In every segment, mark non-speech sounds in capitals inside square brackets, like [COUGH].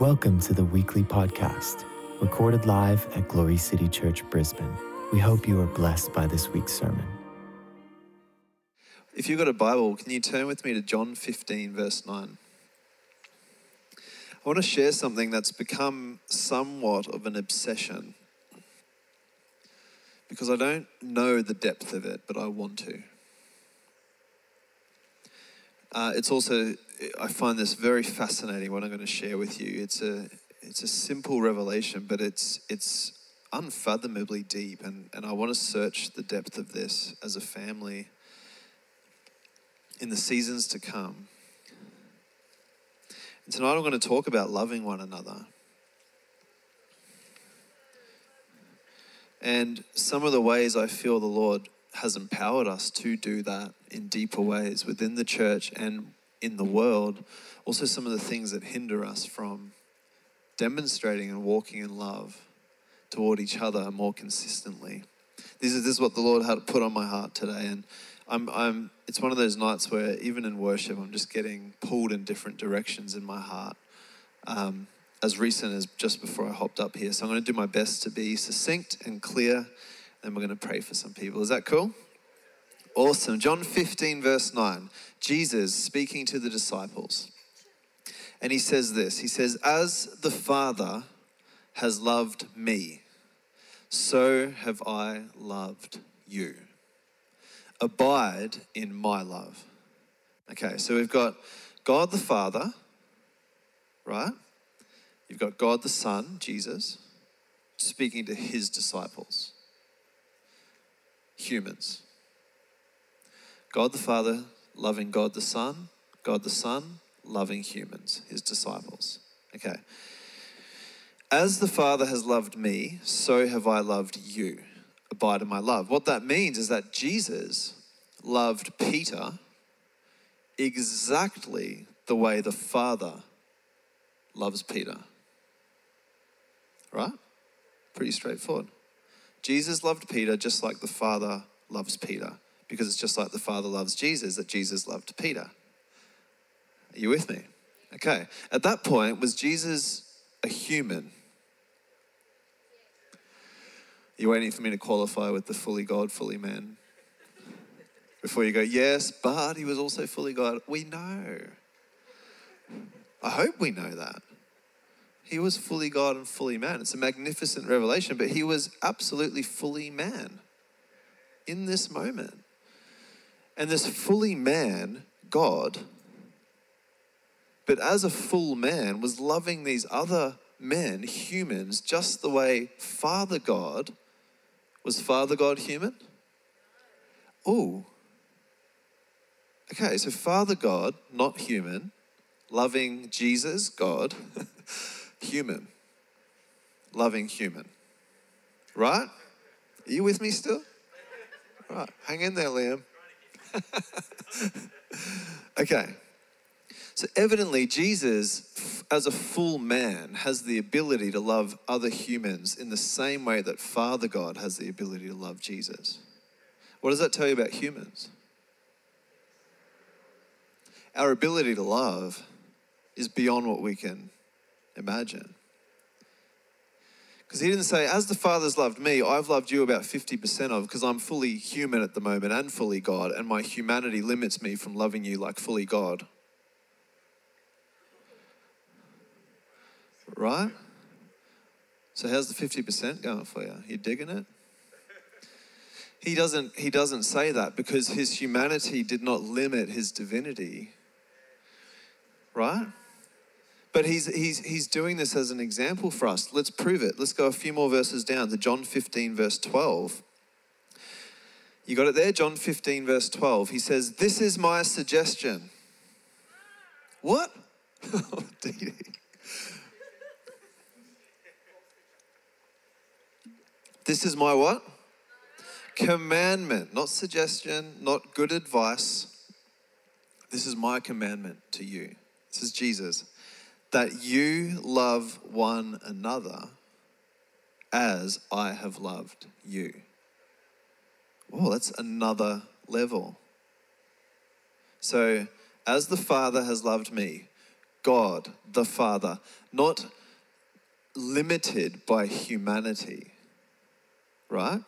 Welcome to the weekly podcast, recorded live at Glory City Church, Brisbane. We hope you are blessed by this week's sermon. If you've got a Bible, can you turn with me to John 15, verse 9? I want to share something that's become somewhat of an obsession because I don't know the depth of it, but I want to. Uh, it's also, I find this very fascinating what I'm going to share with you. It's a, it's a simple revelation, but it's, it's unfathomably deep, and, and I want to search the depth of this as a family in the seasons to come. And tonight I'm going to talk about loving one another. And some of the ways I feel the Lord has empowered us to do that in deeper ways within the church and in the world. Also, some of the things that hinder us from demonstrating and walking in love toward each other more consistently. This is, this is what the Lord had put on my heart today. And I'm, I'm, it's one of those nights where, even in worship, I'm just getting pulled in different directions in my heart. Um, as recent as just before I hopped up here. So I'm going to do my best to be succinct and clear. Then we're going to pray for some people. Is that cool? Awesome. John 15, verse 9. Jesus speaking to the disciples. And he says this He says, As the Father has loved me, so have I loved you. Abide in my love. Okay, so we've got God the Father, right? You've got God the Son, Jesus, speaking to his disciples, humans. God the Father loving God the Son, God the Son loving humans, his disciples. Okay. As the Father has loved me, so have I loved you. Abide in my love. What that means is that Jesus loved Peter exactly the way the Father loves Peter. Right? Pretty straightforward. Jesus loved Peter just like the Father loves Peter, because it's just like the Father loves Jesus that Jesus loved Peter. Are you with me? Okay. At that point, was Jesus a human? Are you waiting for me to qualify with the fully God, fully man? Before you go, yes, but he was also fully God. We know. I hope we know that. He was fully God and fully man. It's a magnificent revelation, but he was absolutely fully man in this moment. And this fully man, God, but as a full man, was loving these other men, humans, just the way Father God was Father God human? Oh. Okay, so Father God, not human, loving Jesus, God. [LAUGHS] human, loving human. Right? Are you with me still? Right, hang in there, Liam. [LAUGHS] okay. So, evidently, Jesus, as a full man, has the ability to love other humans in the same way that Father God has the ability to love Jesus. What does that tell you about humans? Our ability to love is beyond what we can imagine. Because he didn't say, as the Father's loved me, I've loved you about 50% of, because I'm fully human at the moment and fully God, and my humanity limits me from loving you like fully God. Right? So how's the 50% going for you? You digging it? He doesn't, he doesn't say that because his humanity did not limit his divinity. Right? But he's, he's, he's doing this as an example for us. Let's prove it. Let's go a few more verses down to John 15, verse 12. You got it there? John 15, verse 12. He says, This is my suggestion. What? [LAUGHS] Oh, this is my what? Commandment, not suggestion, not good advice. This is my commandment to you. This is Jesus that you love one another as I have loved you. Oh, that's another level. So, as the Father has loved me, God the Father, not limited by humanity, right?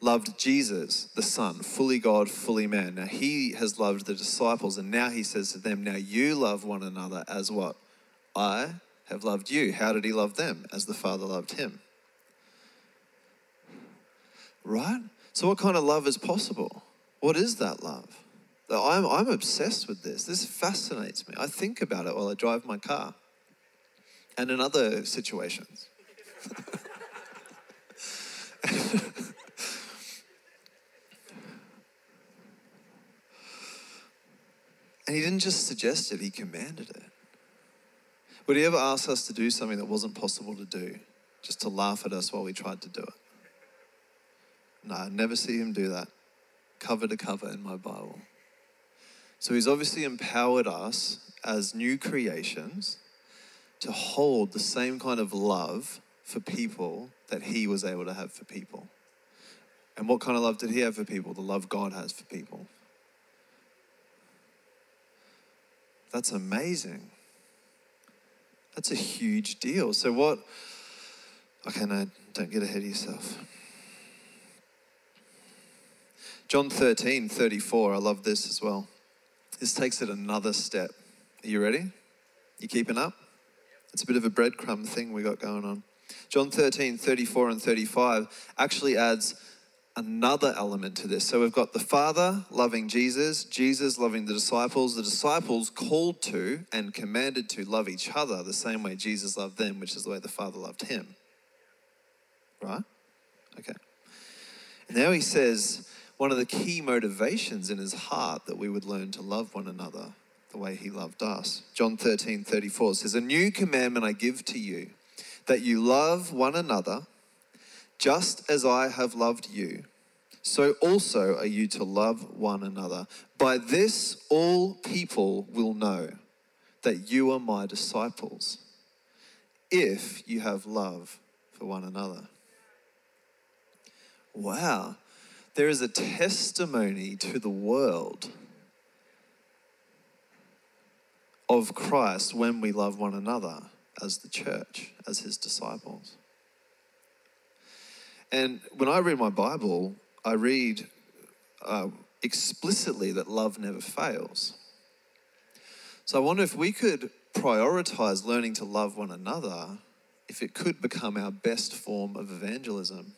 Loved Jesus, the Son, fully God, fully man. Now he has loved the disciples, and now he says to them, Now you love one another as what? I have loved you. How did he love them? As the Father loved him. Right? So, what kind of love is possible? What is that love? I'm, I'm obsessed with this. This fascinates me. I think about it while I drive my car and in other situations. [LAUGHS] and he didn't just suggest it, he commanded it. Would he ever ask us to do something that wasn't possible to do, just to laugh at us while we tried to do it? No, I never see him do that, cover to cover in my Bible. So he's obviously empowered us as new creations to hold the same kind of love for people that he was able to have for people. And what kind of love did he have for people? The love God has for people. That's amazing. That's a huge deal. So, what? Okay, no, don't get ahead of yourself. John 13, 34, I love this as well. This takes it another step. Are you ready? You keeping up? It's a bit of a breadcrumb thing we got going on. John 13, 34 and 35 actually adds another element to this. So we've got the Father loving Jesus, Jesus loving the disciples, the disciples called to and commanded to love each other the same way Jesus loved them, which is the way the Father loved him. Right? Okay. And now he says, one of the key motivations in his heart that we would learn to love one another the way he loved us. John 13, 34 says, A new commandment I give to you, that you love one another just as I have loved you. So also are you to love one another. By this, all people will know that you are my disciples, if you have love for one another. Wow there is a testimony to the world of Christ when we love one another as the church, as his disciples. And when I read my Bible, I read uh, explicitly that love never fails. So I wonder if we could prioritize learning to love one another, if it could become our best form of evangelism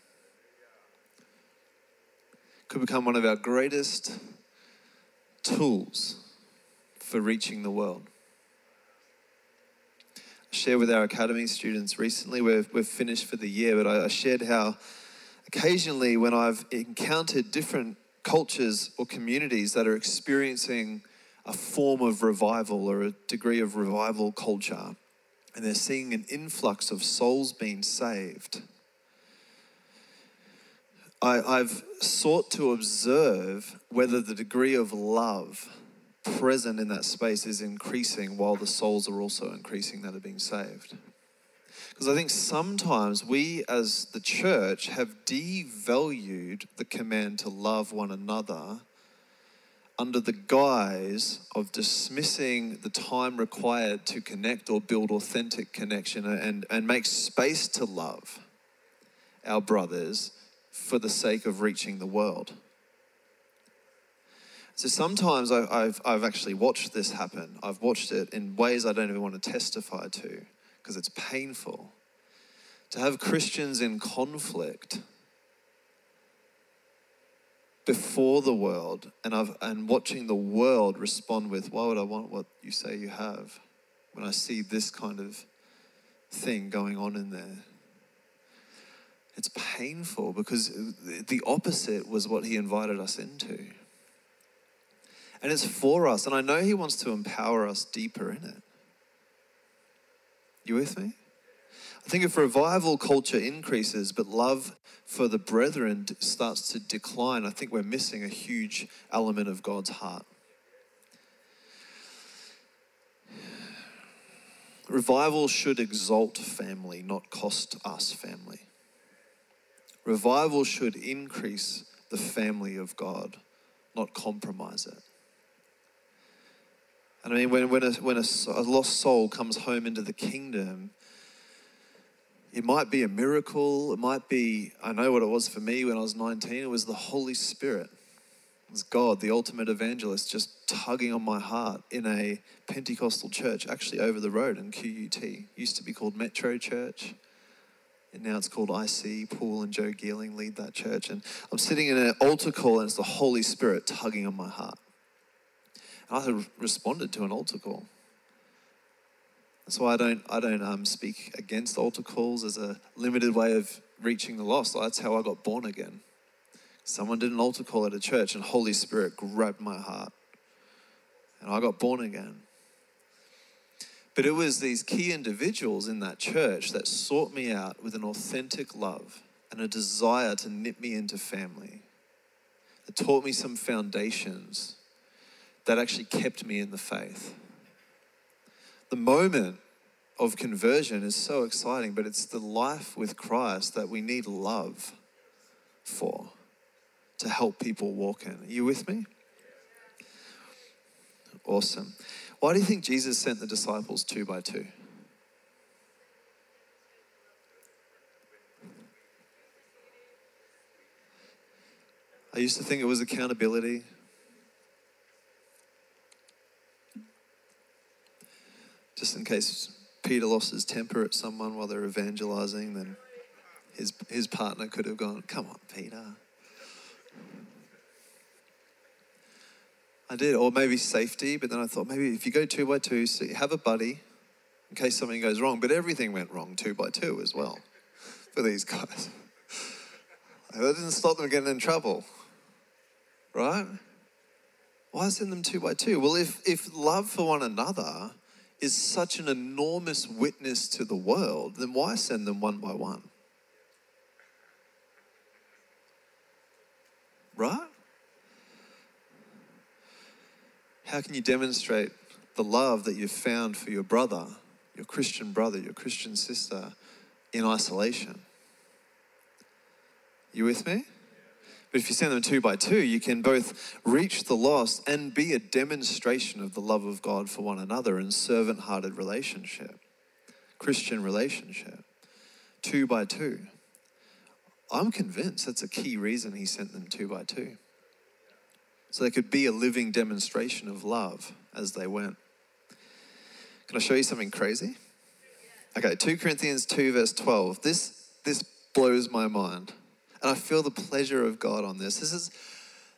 could become one of our greatest tools for reaching the world. I shared with our academy students recently, we've, we've finished for the year, but I, I shared how occasionally when I've encountered different cultures or communities that are experiencing a form of revival or a degree of revival culture, and they're seeing an influx of souls being saved I, have sought to observe whether the degree of love present in that space is increasing while the souls are also increasing that are being saved. Because I think sometimes we as the church have devalued the command to love one another under the guise of dismissing the time required to connect or build authentic connection and, and make space to love our brothers for the sake of reaching the world. So sometimes I, have I've actually watched this happen. I've watched it in ways I don't even want to testify to because it's painful. To have Christians in conflict before the world and, I've, and watching the world respond with, why would I want what you say you have when I see this kind of thing going on in there? It's painful because the opposite was what he invited us into. And it's for us. And I know he wants to empower us deeper in it. You with me? I think if revival culture increases, but love for the brethren starts to decline, I think we're missing a huge element of God's heart. Revival should exalt family, not cost us family. Revival should increase the family of God, not compromise it. And I mean, when, when, a, when a, a lost soul comes home into the kingdom, it might be a miracle. It might be, I know what it was for me when I was 19. It was the Holy Spirit. It was God, the ultimate evangelist, just tugging on my heart in a Pentecostal church, actually over the road in QUT. Used to be called Metro Church. And now it's called IC. Paul and Joe Geeling lead that church. And I'm sitting in an altar call, and it's the Holy Spirit tugging on my heart. I had responded to an altar call. That's why I don't, I don't um, speak against altar calls as a limited way of reaching the lost. That's how I got born again. Someone did an altar call at a church, and Holy Spirit grabbed my heart. And I got born again. But it was these key individuals in that church that sought me out with an authentic love and a desire to knit me into family. That taught me some foundations that actually kept me in the faith. The moment of conversion is so exciting, but it's the life with Christ that we need love for to help people walk in. Are you with me? Awesome. Why do you think Jesus sent the disciples two by two? I used to think it was accountability. Just in case Peter lost his temper at someone while they're evangelizing, then his, his partner could have gone, Come on, Peter. I did, or maybe safety, but then I thought maybe if you go two by two, so you have a buddy in case something goes wrong. But everything went wrong two by two as well for these guys. [LAUGHS] That didn't stop them getting in trouble, right? Why send them two by two? Well, if, if love for one another is such an enormous witness to the world, then why send them one by one? Right? How can you demonstrate the love that you've found for your brother, your Christian brother, your Christian sister in isolation? You with me? But if you send them two by two, you can both reach the lost and be a demonstration of the love of God for one another in servant hearted relationship, Christian relationship. Two by two. I'm convinced that's a key reason he sent them two by two. So they could be a living demonstration of love as they went. Can I show you something crazy? Okay, 2 Corinthians 2, verse 12. This, this blows my mind. And I feel the pleasure of God on this. This is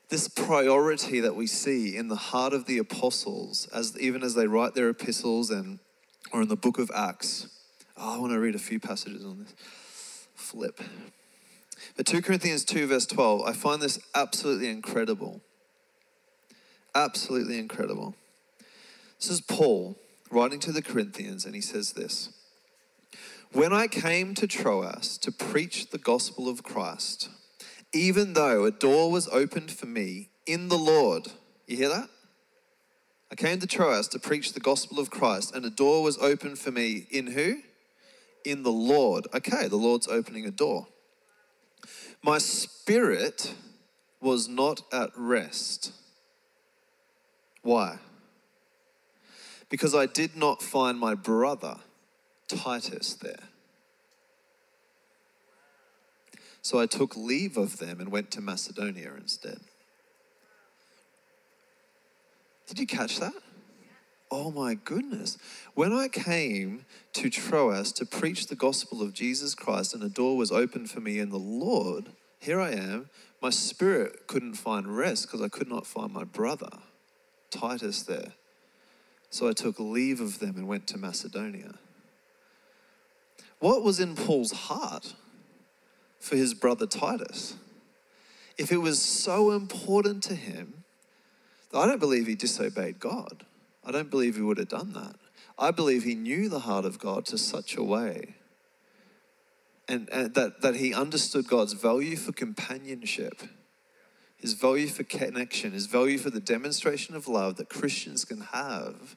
this priority that we see in the heart of the apostles, as even as they write their epistles and or in the book of Acts. Oh, I want to read a few passages on this. Flip. But 2 Corinthians 2, verse 12, I find this absolutely incredible. Absolutely incredible. This is Paul writing to the Corinthians, and he says this When I came to Troas to preach the gospel of Christ, even though a door was opened for me in the Lord, you hear that? I came to Troas to preach the gospel of Christ, and a door was opened for me in who? In the Lord. Okay, the Lord's opening a door. My spirit was not at rest. Why? Because I did not find my brother Titus there. So I took leave of them and went to Macedonia instead. Did you catch that? Oh my goodness. When I came to Troas to preach the gospel of Jesus Christ and a door was opened for me in the Lord, here I am. My spirit couldn't find rest because I could not find my brother, Titus, there. So I took leave of them and went to Macedonia. What was in Paul's heart for his brother Titus? If it was so important to him, I don't believe he disobeyed God. I don't believe he would have done that. I believe he knew the heart of God to such a way and, and that, that he understood God's value for companionship, his value for connection, his value for the demonstration of love that Christians can have,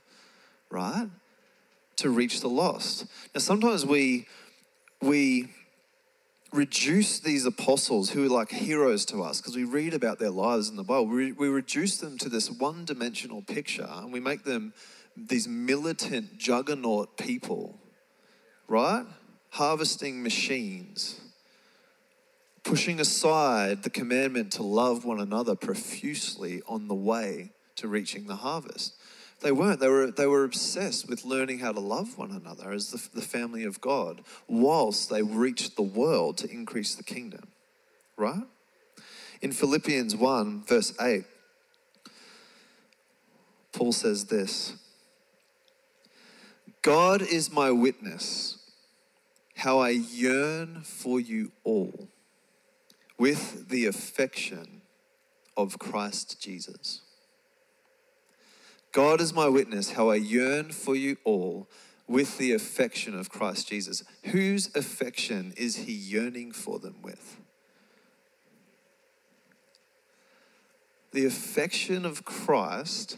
right? To reach the lost. Now, sometimes we, we reduce these apostles who are like heroes to us because we read about their lives in the Bible. We, we reduce them to this one dimensional picture and we make them these militant juggernaut people, right? Harvesting machines, pushing aside the commandment to love one another profusely on the way to reaching the harvest. They weren't. They were, they were obsessed with learning how to love one another as the, the family of God, whilst they reached the world to increase the kingdom. Right? In Philippians 1, verse 8, Paul says this God is my witness, how I yearn for you all with the affection of Christ Jesus. God is my witness, how I yearn for you all with the affection of Christ Jesus. Whose affection is he yearning for them with? The affection of Christ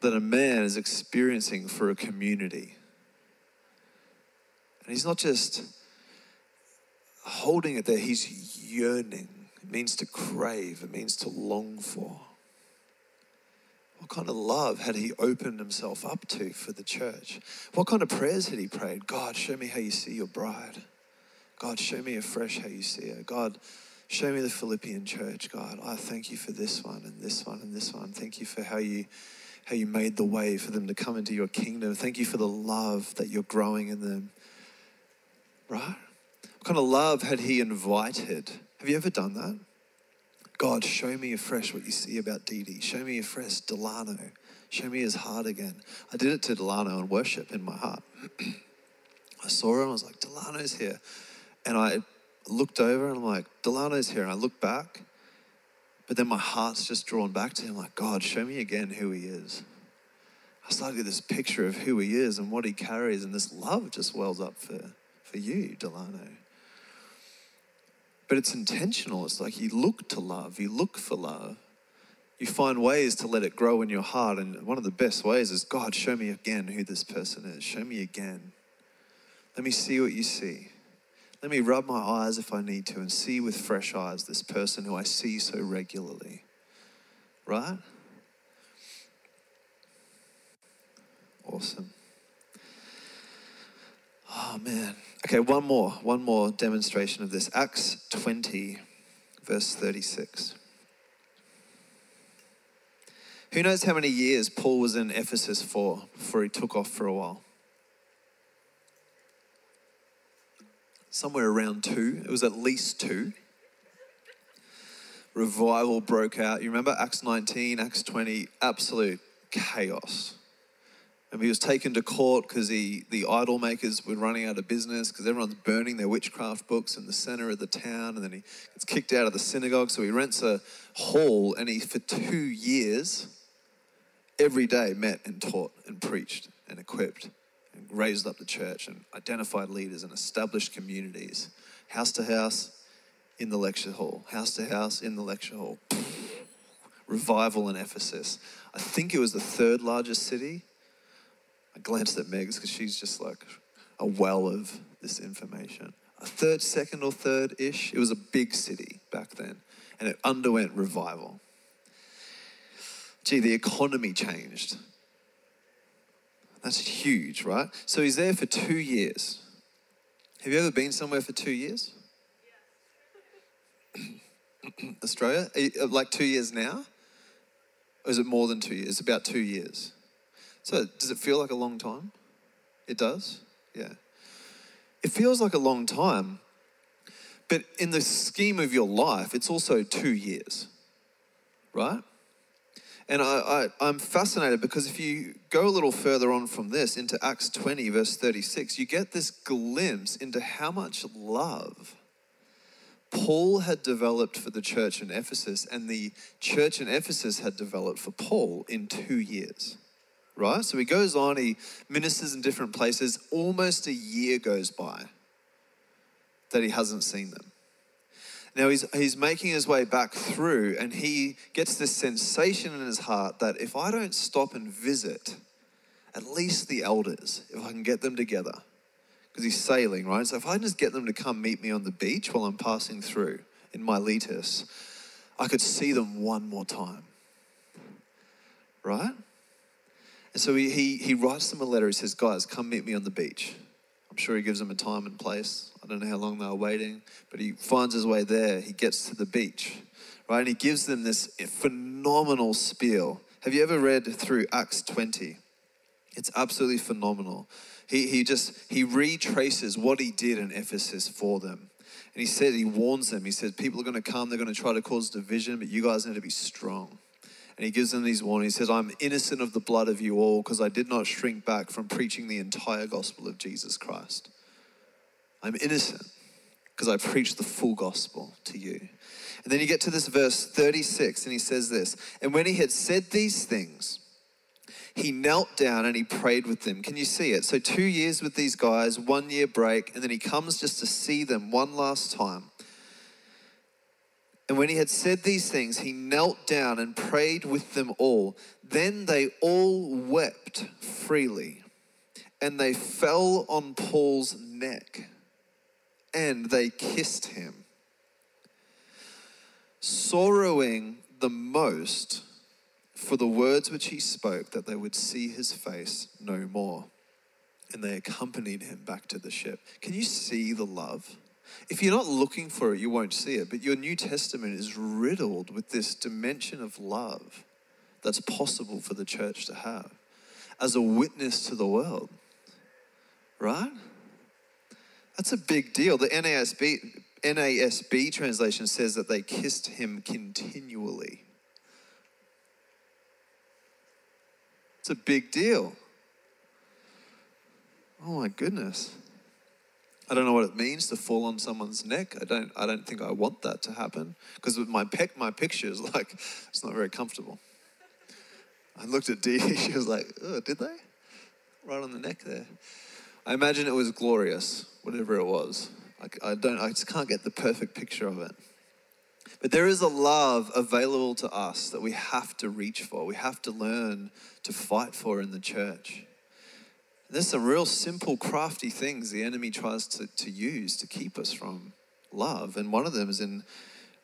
that a man is experiencing for a community. And he's not just holding it there, he's yearning. It means to crave, it means to long for. What kind of love had he opened himself up to for the church? What kind of prayers had he prayed? God, show me how you see your bride. God, show me afresh how you see her. God, show me the Philippian church, God. I thank you for this one and this one and this one. Thank you for how you how you made the way for them to come into your kingdom. Thank you for the love that you're growing in them. Right? What kind of love had he invited? Have you ever done that? God, show me afresh what you see about Dee Dee. Show me afresh Delano. Show me his heart again. I did it to Delano in worship in my heart. [CLEARS THROAT] I saw him, I was like, Delano's here. And I looked over and I'm like, Delano's here. And I look back, but then my heart's just drawn back to him, like, God, show me again who he is. I started to get this picture of who he is and what he carries, and this love just wells up for, for you, Delano. But it's intentional. It's like you look to love, you look for love. You find ways to let it grow in your heart. And one of the best ways is God, show me again who this person is. Show me again. Let me see what you see. Let me rub my eyes if I need to and see with fresh eyes this person who I see so regularly. Right? Awesome. Oh, man. Okay, one more, one more demonstration of this. Acts 20, verse 36. Who knows how many years Paul was in Ephesus for before he took off for a while? Somewhere around two. It was at least two. Revival broke out. You remember Acts 19, Acts 20, absolute chaos. And he was taken to court because he the idol makers were running out of business because everyone's burning their witchcraft books in the center of the town. And then he gets kicked out of the synagogue. So he rents a hall and he, for two years, every day met and taught and preached and equipped and raised up the church and identified leaders and established communities, house to house, in the lecture hall, house to house, in the lecture hall. Revival in Ephesus. I think it was the third largest city I glanced at Megs because she's just like a well of this information. A third, second, or third ish. It was a big city back then, and it underwent revival. Gee, the economy changed. That's huge, right? So he's there for two years. Have you ever been somewhere for two years? [COUGHS] Australia? Uh, like two years now? Or is it more than two years? It's about two years. So, does it feel like a long time? It does? Yeah. It feels like a long time, but in the scheme of your life, it's also two years, right? And I, I, am fascinated because if you go a little further on from this into Acts 20, verse 36, you get this glimpse into how much love Paul had developed for the church in Ephesus and the church in Ephesus had developed for Paul in two years right? So he goes on, he ministers in different places. Almost a year goes by that he hasn't seen them. Now he's, he's making his way back through, and he gets this sensation in his heart that if I don't stop and visit at least the elders, if I can get them together, because he's sailing, right? So if I just get them to come meet me on the beach while I'm passing through in Miletus, I could see them one more time, right? And so he, he, he writes them a letter. He says, Guys, come meet me on the beach. I'm sure he gives them a time and place. I don't know how long they were waiting, but he finds his way there. He gets to the beach, right? And he gives them this phenomenal spiel. Have you ever read through Acts 20? It's absolutely phenomenal. He, he just, he retraces what he did in Ephesus for them. And he said, he warns them. He said, people are going to come, they're going to try to cause division, but you guys need to be strong. And he gives them these warnings. He says, I'm innocent of the blood of you all because I did not shrink back from preaching the entire gospel of Jesus Christ. I'm innocent because I preached the full gospel to you. And then you get to this verse 36, and he says this And when he had said these things, he knelt down and he prayed with them. Can you see it? So, two years with these guys, one year break, and then he comes just to see them one last time. And when he had said these things, he knelt down and prayed with them all. Then they all wept freely, and they fell on Paul's neck, and they kissed him. Sorrowing the most for the words which he spoke, that they would see his face no more. And they accompanied him back to the ship. Can you see the love? If you're not looking for it, you won't see it. But your New Testament is riddled with this dimension of love that's possible for the church to have as a witness to the world. Right? That's a big deal. The NASB, NASB translation says that they kissed him continually. It's a big deal. Oh my goodness. I don't know what it means to fall on someone's neck. I don't, I don't think I want that to happen because my, pec, my pictures, like, it's not very comfortable. I looked at Dee, [LAUGHS] she was like, oh, did they? Right on the neck there. I imagine it was glorious, whatever it was. I, I don't, I just can't get the perfect picture of it. But there is a love available to us that we have to reach for. We have to learn to fight for in the church. There's some real simple, crafty things the enemy tries to, to use to keep us from love. And one of them is in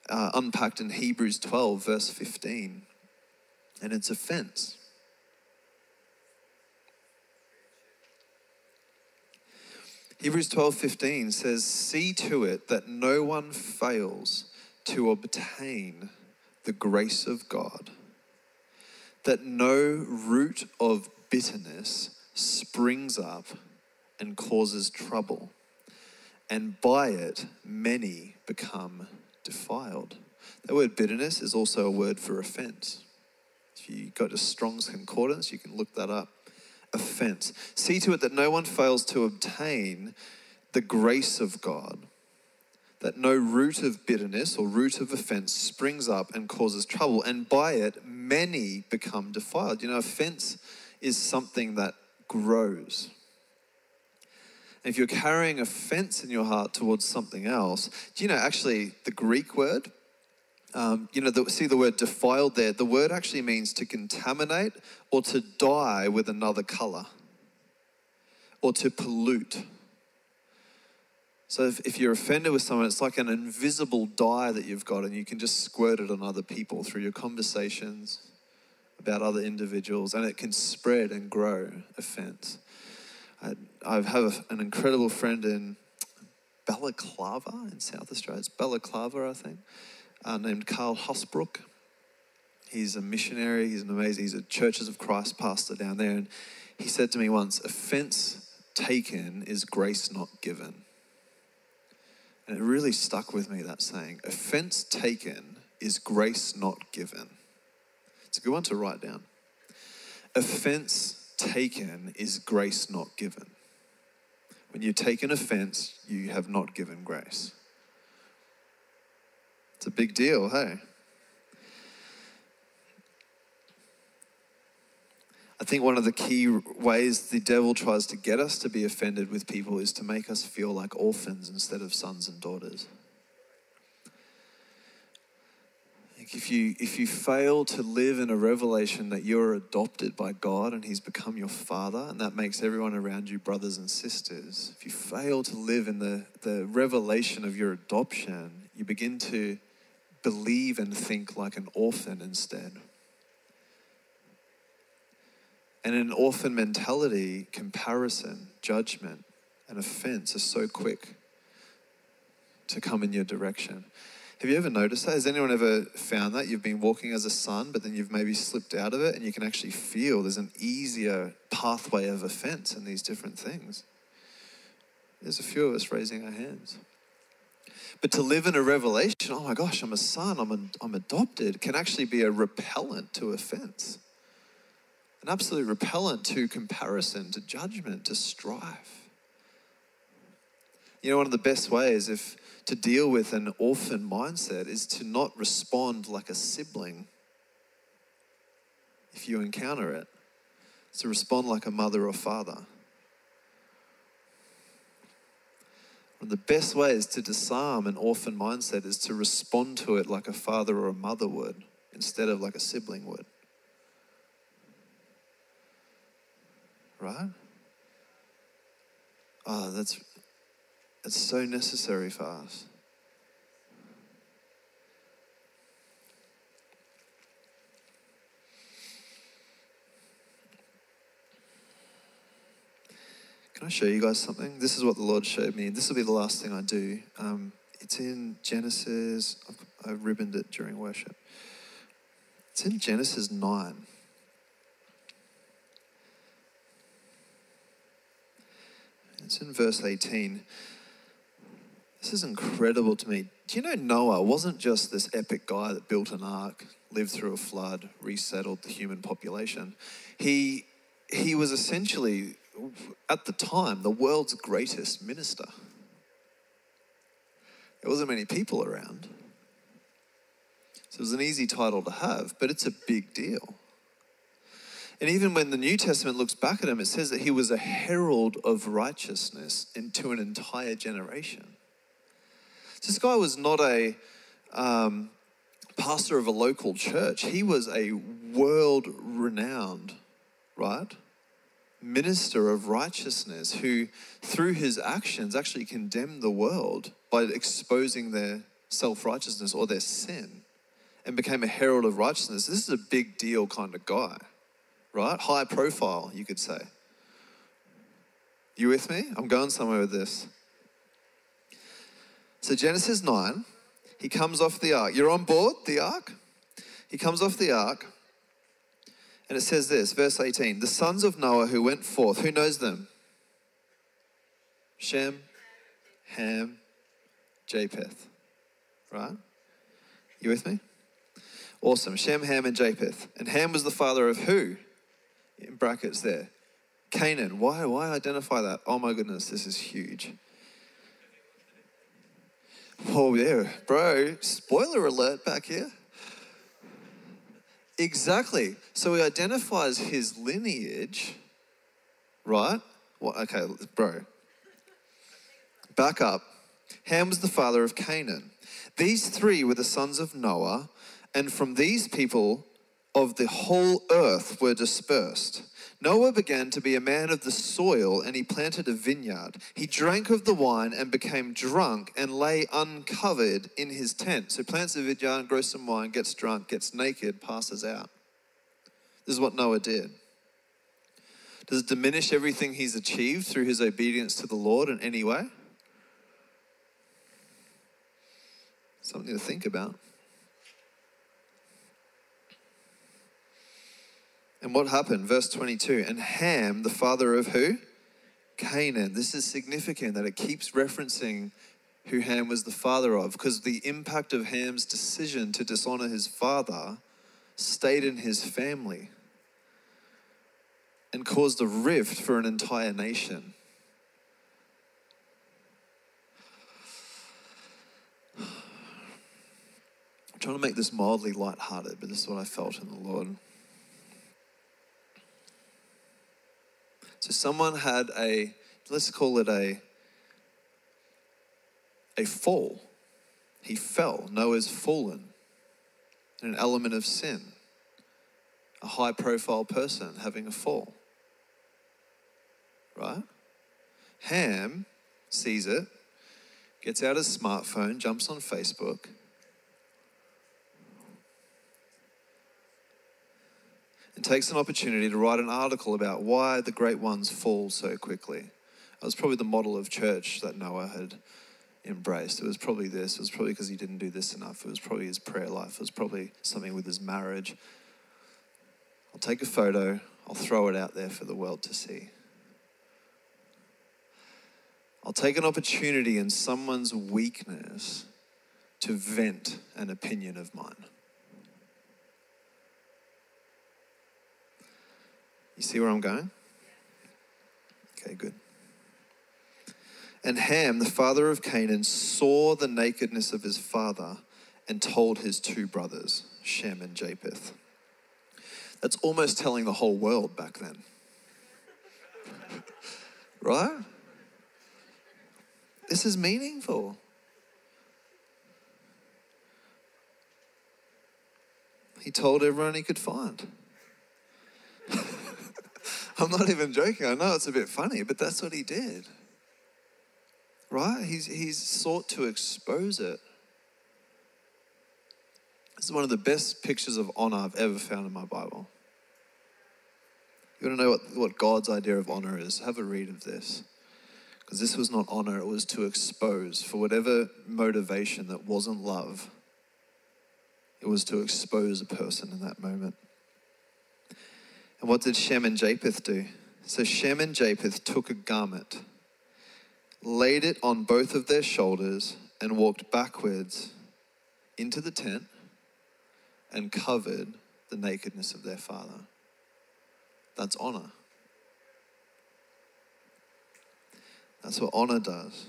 uh, unpacked in Hebrews 12, verse 15. And it's offense. Hebrews 12, 15 says, See to it that no one fails to obtain the grace of God, that no root of bitterness springs up and causes trouble, and by it many become defiled. That word bitterness is also a word for offense. If you go to Strong's Concordance, you can look that up. Offense. See to it that no one fails to obtain the grace of God, that no root of bitterness or root of offense springs up and causes trouble, and by it many become defiled. You know, offense is something that grows. if you're carrying offense in your heart towards something else, do you know actually the Greek word? Um, you know, the, see the word defiled there. The word actually means to contaminate or to dye with another color or to pollute. So if, if you're offended with someone, it's like an invisible dye that you've got, and you can just squirt it on other people through your conversations about other individuals, and it can spread and grow offense. I, I have an incredible friend in Balaclava in South Australia. It's Balaclava, I think, uh, named Carl Hosbrook. He's a missionary. He's an amazing. He's a Churches of Christ pastor down there, and he said to me once, "Offense taken is grace not given." And it really stuck with me that saying offense taken is grace not given. It's a good one to write down. Offense taken is grace not given. When you take an offense, you have not given grace. It's a big deal, hey? I think one of the key ways the devil tries to get us to be offended with people is to make us feel like orphans instead of sons and daughters. If you if you fail to live in a revelation that you're adopted by God and he's become your father and that makes everyone around you brothers and sisters if you fail to live in the the revelation of your adoption you begin to believe and think like an orphan instead. And in an orphan mentality comparison judgment and offense are so quick to come in your direction have you ever noticed that? Has anyone ever found that? You've been walking as a son, but then you've maybe slipped out of it and you can actually feel there's an easier pathway of offense in these different things. There's a few of us raising our hands. But to live in a revelation, oh my gosh, I'm a son, I'm, a, I'm adopted, can actually be a repellent to offense. An absolute repellent to comparison, to judgment, to strife. You know, one of the best ways, if to deal with an orphan mindset is to not respond like a sibling if you encounter it. To respond like a mother or father. One of the best ways to disarm an orphan mindset is to respond to it like a father or a mother would instead of like a sibling would. Right? Oh, that's it's so necessary for us. Can I show you guys something? This is what the Lord showed me. This will be the last thing I do. Um, it's in Genesis. I've ribboned it during worship. It's in Genesis 9. It's in verse 18. This is incredible to me. Do you know Noah wasn't just this epic guy that built an ark, lived through a flood, resettled the human population? He, he was essentially, at the time, the world's greatest minister. There wasn't many people around. So it was an easy title to have, but it's a big deal. And even when the New Testament looks back at him, it says that he was a herald of righteousness into an entire generation. This guy was not a um, pastor of a local church, he was a world renowned, right? Minister of righteousness who, through his actions, actually condemned the world by exposing their self righteousness or their sin and became a herald of righteousness. This is a big deal kind of guy, right? High profile, you could say. You with me? I'm going somewhere with this. So, Genesis 9, he comes off the ark. You're on board the ark? He comes off the ark, and it says this, verse 18 The sons of Noah who went forth, who knows them? Shem, Ham, Japheth. Right? You with me? Awesome. Shem, Ham, and Japheth. And Ham was the father of who? In brackets there. Canaan. Why? Why identify that? Oh my goodness, this is huge. Oh, yeah, bro, spoiler alert back here. Exactly. So he identifies his lineage, right? Well, okay, bro. Back up. Ham was the father of Canaan. These three were the sons of Noah, and from these people of the whole earth were dispersed. Noah began to be a man of the soil, and he planted a vineyard. He drank of the wine and became drunk and lay uncovered in his tent. So plants a vineyard, grows some wine, gets drunk, gets naked, passes out. This is what Noah did. Does it diminish everything he's achieved through his obedience to the Lord in any way? Something to think about. And what happened? Verse 22 And Ham, the father of who? Canaan. This is significant that it keeps referencing who Ham was the father of, because the impact of Ham's decision to dishonor his father stayed in his family and caused a rift for an entire nation. I'm trying to make this mildly light-hearted, but this is what I felt in the Lord. So someone had a, let's call it a, a fall. He fell. Noah's fallen. an element of sin. A high profile person having a fall. Right? Ham sees it, gets out his smartphone, jumps on Facebook. And takes an opportunity to write an article about why the great ones fall so quickly. That was probably the model of church that Noah had embraced. It was probably this. It was probably because he didn't do this enough. It was probably his prayer life. It was probably something with his marriage. I'll take a photo, I'll throw it out there for the world to see. I'll take an opportunity in someone's weakness to vent an opinion of mine. You see where I'm going? Okay, good. And Ham, the father of Canaan, saw the nakedness of his father and told his two brothers, Shem and Japheth. That's almost telling the whole world back then. [LAUGHS] right? This is meaningful. He told everyone he could find. [LAUGHS] I'm not even joking. I know it's a bit funny, but that's what he did. Right? He's, he's sought to expose it. This is one of the best pictures of honor I've ever found in my Bible. You want to know what, what God's idea of honor is? Have a read of this. Because this was not honor, it was to expose for whatever motivation that wasn't love. It was to expose a person in that moment. And what did Shem and Japheth do? So Shem and Japheth took a garment, laid it on both of their shoulders, and walked backwards into the tent and covered the nakedness of their father. That's honor. That's what honor does.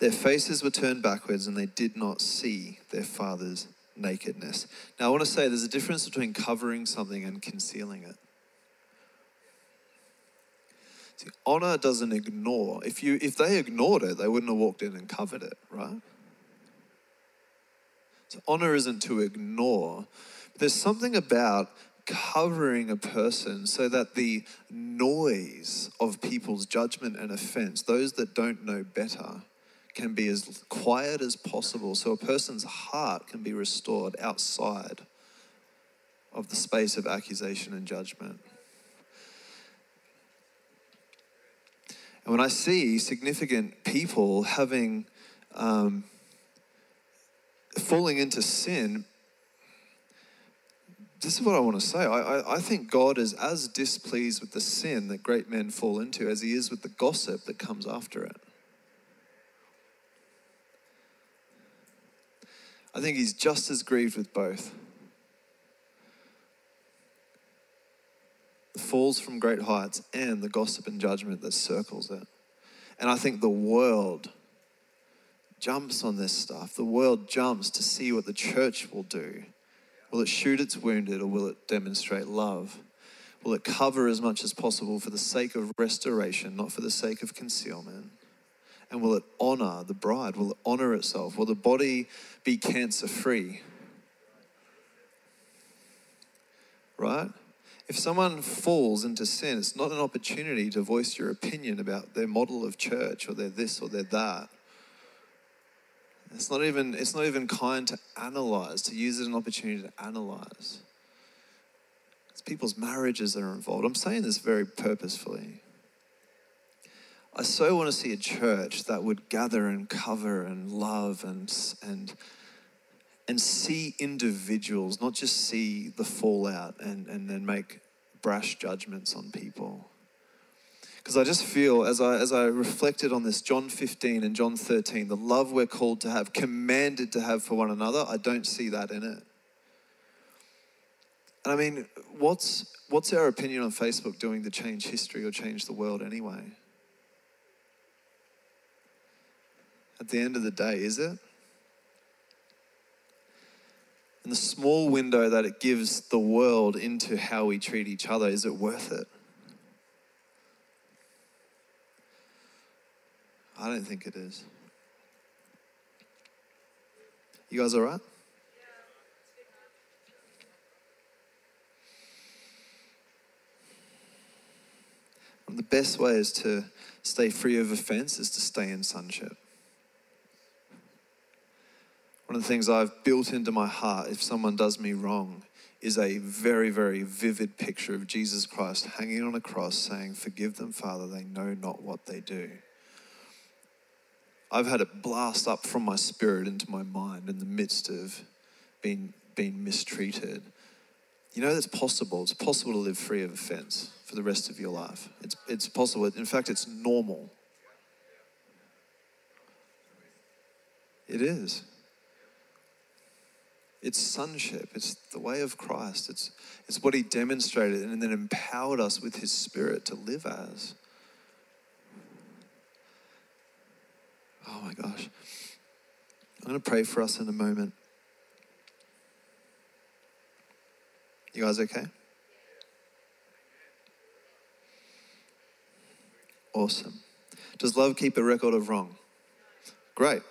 Their faces were turned backwards and they did not see their father's nakedness. Now, I want to say there's a difference between covering something and concealing it. See, honor doesn't ignore. If, you, if they ignored it, they wouldn't have walked in and covered it, right? So, honor isn't to ignore. There's something about covering a person so that the noise of people's judgment and offense, those that don't know better, can be as quiet as possible so a person's heart can be restored outside of the space of accusation and judgment. And when I see significant people having um, falling into sin, this is what I want to say. I, I, I, think God is as displeased with the sin that great men fall into as he is with the gossip that comes after it. I think he's just as grieved with both. Falls from great heights and the gossip and judgment that circles it. And I think the world jumps on this stuff. The world jumps to see what the church will do Will it shoot its wounded or will it demonstrate love? Will it cover as much as possible for the sake of restoration, not for the sake of concealment? And will it honor the bride? Will it honor itself? Will the body be cancer free? Right? If someone falls into sin, it's not an opportunity to voice your opinion about their model of church or their this or their that. It's not even, it's not even kind to analyze, to use it as an opportunity to analyze. It's people's marriages that are involved. I'm saying this very purposefully. I so want to see a church that would gather and cover and love and, and, and see individuals, not just see the fallout and, and then make brash judgments on people. Because I just feel, as I, as I reflected on this, John 15 and John 13, the love we're called to have, commanded to have for one another, I don't see that in it. And I mean, what's, what's our opinion on Facebook doing to change history or change the world anyway? At the end of the day, is it? and the small window that it gives the world into how we treat each other, is it worth it? I don't think it is. You guys all right? the best way is to stay free of offense is to stay in sonship. One of the things I've built into my heart if someone does me wrong is a very, very vivid picture of Jesus Christ hanging on a cross saying, Forgive them, Father, they know not what they do. I've had it blast up from my spirit into my mind in the midst of being, being mistreated. You know that's possible. It's possible to live free of offense for the rest of your life. It's, it's possible. In fact, it's normal. It is. It's sonship. It's the way of Christ. It's, it's what he demonstrated and then empowered us with his spirit to live as. Oh my gosh. I'm going to pray for us in a moment. You guys okay? Awesome. Does love keep a record of wrong? Great.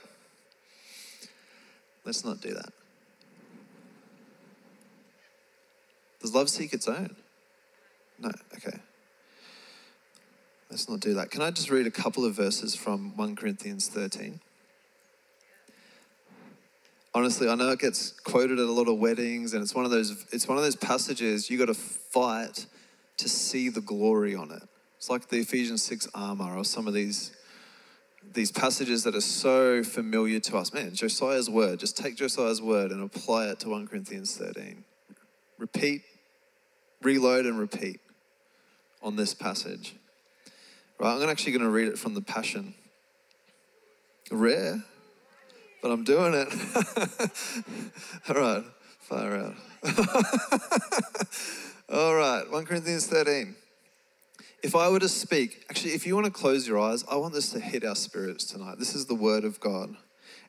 Let's not do that. Does love seek its own? No, okay. Let's not do that. Can I just read a couple of verses from 1 Corinthians 13? Honestly, I know it gets quoted at a lot of weddings, and it's one of those, it's one of those passages you got to fight to see the glory on it. It's like the Ephesians 6 armor or some of these, these passages that are so familiar to us. Man, Josiah's word, just take Josiah's word and apply it to 1 Corinthians 13. Repeat, reload, and repeat on this passage. Right, I'm actually going to read it from the Passion. Rare, but I'm doing it. [LAUGHS] All right, fire out. [LAUGHS] All right, 1 Corinthians 13. If I were to speak, actually, if you want to close your eyes, I want this to hit our spirits tonight. This is the word of God.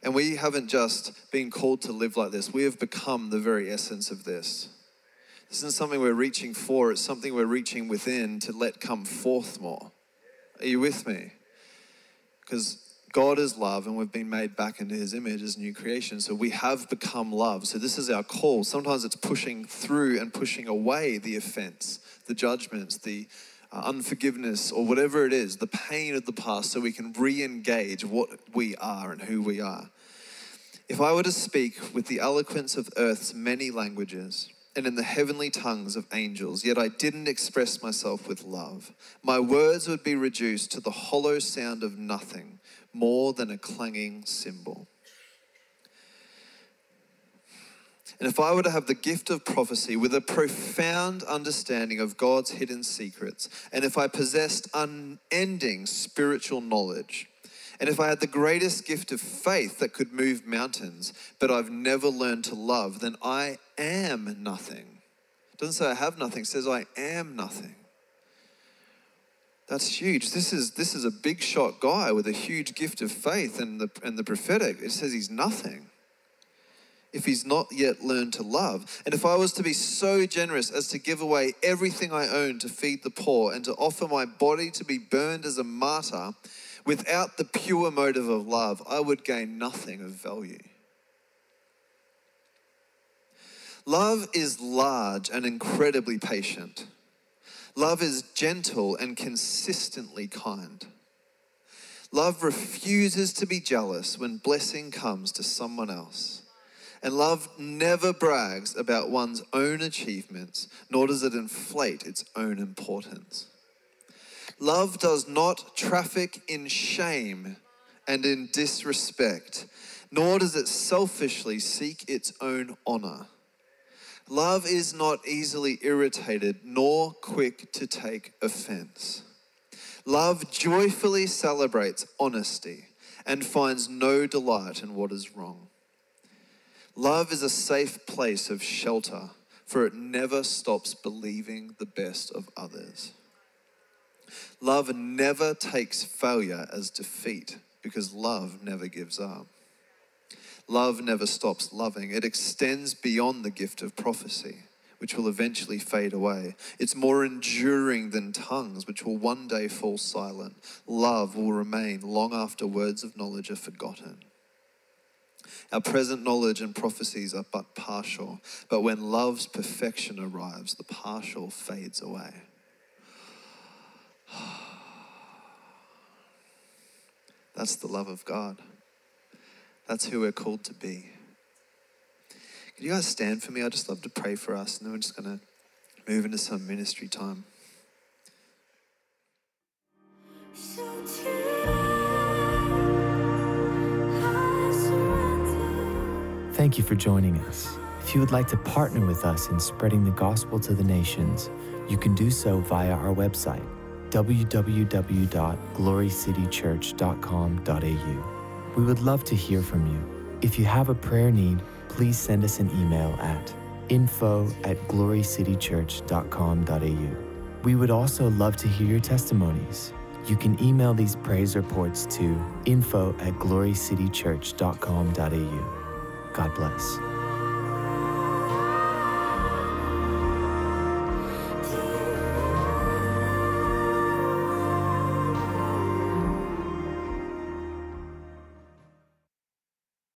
And we haven't just been called to live like this, we have become the very essence of this. This isn't something we're reaching for, it's something we're reaching within to let come forth more. Are you with me? Because God is love and we've been made back into his image as new creation. So we have become love. So this is our call. Sometimes it's pushing through and pushing away the offense, the judgments, the uh, unforgiveness, or whatever it is, the pain of the past, so we can re engage what we are and who we are. If I were to speak with the eloquence of earth's many languages, and in the heavenly tongues of angels, yet I didn't express myself with love. My words would be reduced to the hollow sound of nothing more than a clanging cymbal. And if I were to have the gift of prophecy with a profound understanding of God's hidden secrets, and if I possessed unending spiritual knowledge, and if I had the greatest gift of faith that could move mountains, but I've never learned to love, then I am nothing. It doesn't say I have nothing, says I am nothing. That's huge. This is, this is a big shot guy with a huge gift of faith and the, and the prophetic. It says he's nothing if he's not yet learned to love. And if I was to be so generous as to give away everything I own to feed the poor and to offer my body to be burned as a martyr, Without the pure motive of love, I would gain nothing of value. Love is large and incredibly patient. Love is gentle and consistently kind. Love refuses to be jealous when blessing comes to someone else. And love never brags about one's own achievements, nor does it inflate its own importance. Love does not traffic in shame and in disrespect, nor does it selfishly seek its own honor. Love is not easily irritated, nor quick to take offense. Love joyfully celebrates honesty and finds no delight in what is wrong. Love is a safe place of shelter, for it never stops believing the best of others. Love never takes failure as defeat because love never gives up. Love never stops loving. It extends beyond the gift of prophecy, which will eventually fade away. It's more enduring than tongues, which will one day fall silent. Love will remain long after words of knowledge are forgotten. Our present knowledge and prophecies are but partial, but when love's perfection arrives, the partial fades away. [SIGHS] That's the love of God. That's who we're called to be. Can you guys stand for me? I'd just love to pray for us, and then we're just going to move into some ministry time. So today, Thank you for joining us. If you would like to partner with us in spreading the gospel to the nations, you can do so via our website, www.glorycitychurch.com.au. We would love to hear from you. If you have a prayer need, please send us an email at info at glorycitychurch.com.au. We would also love to hear your testimonies. You can email these praise reports to info at glorycitychurch.com.au. God bless.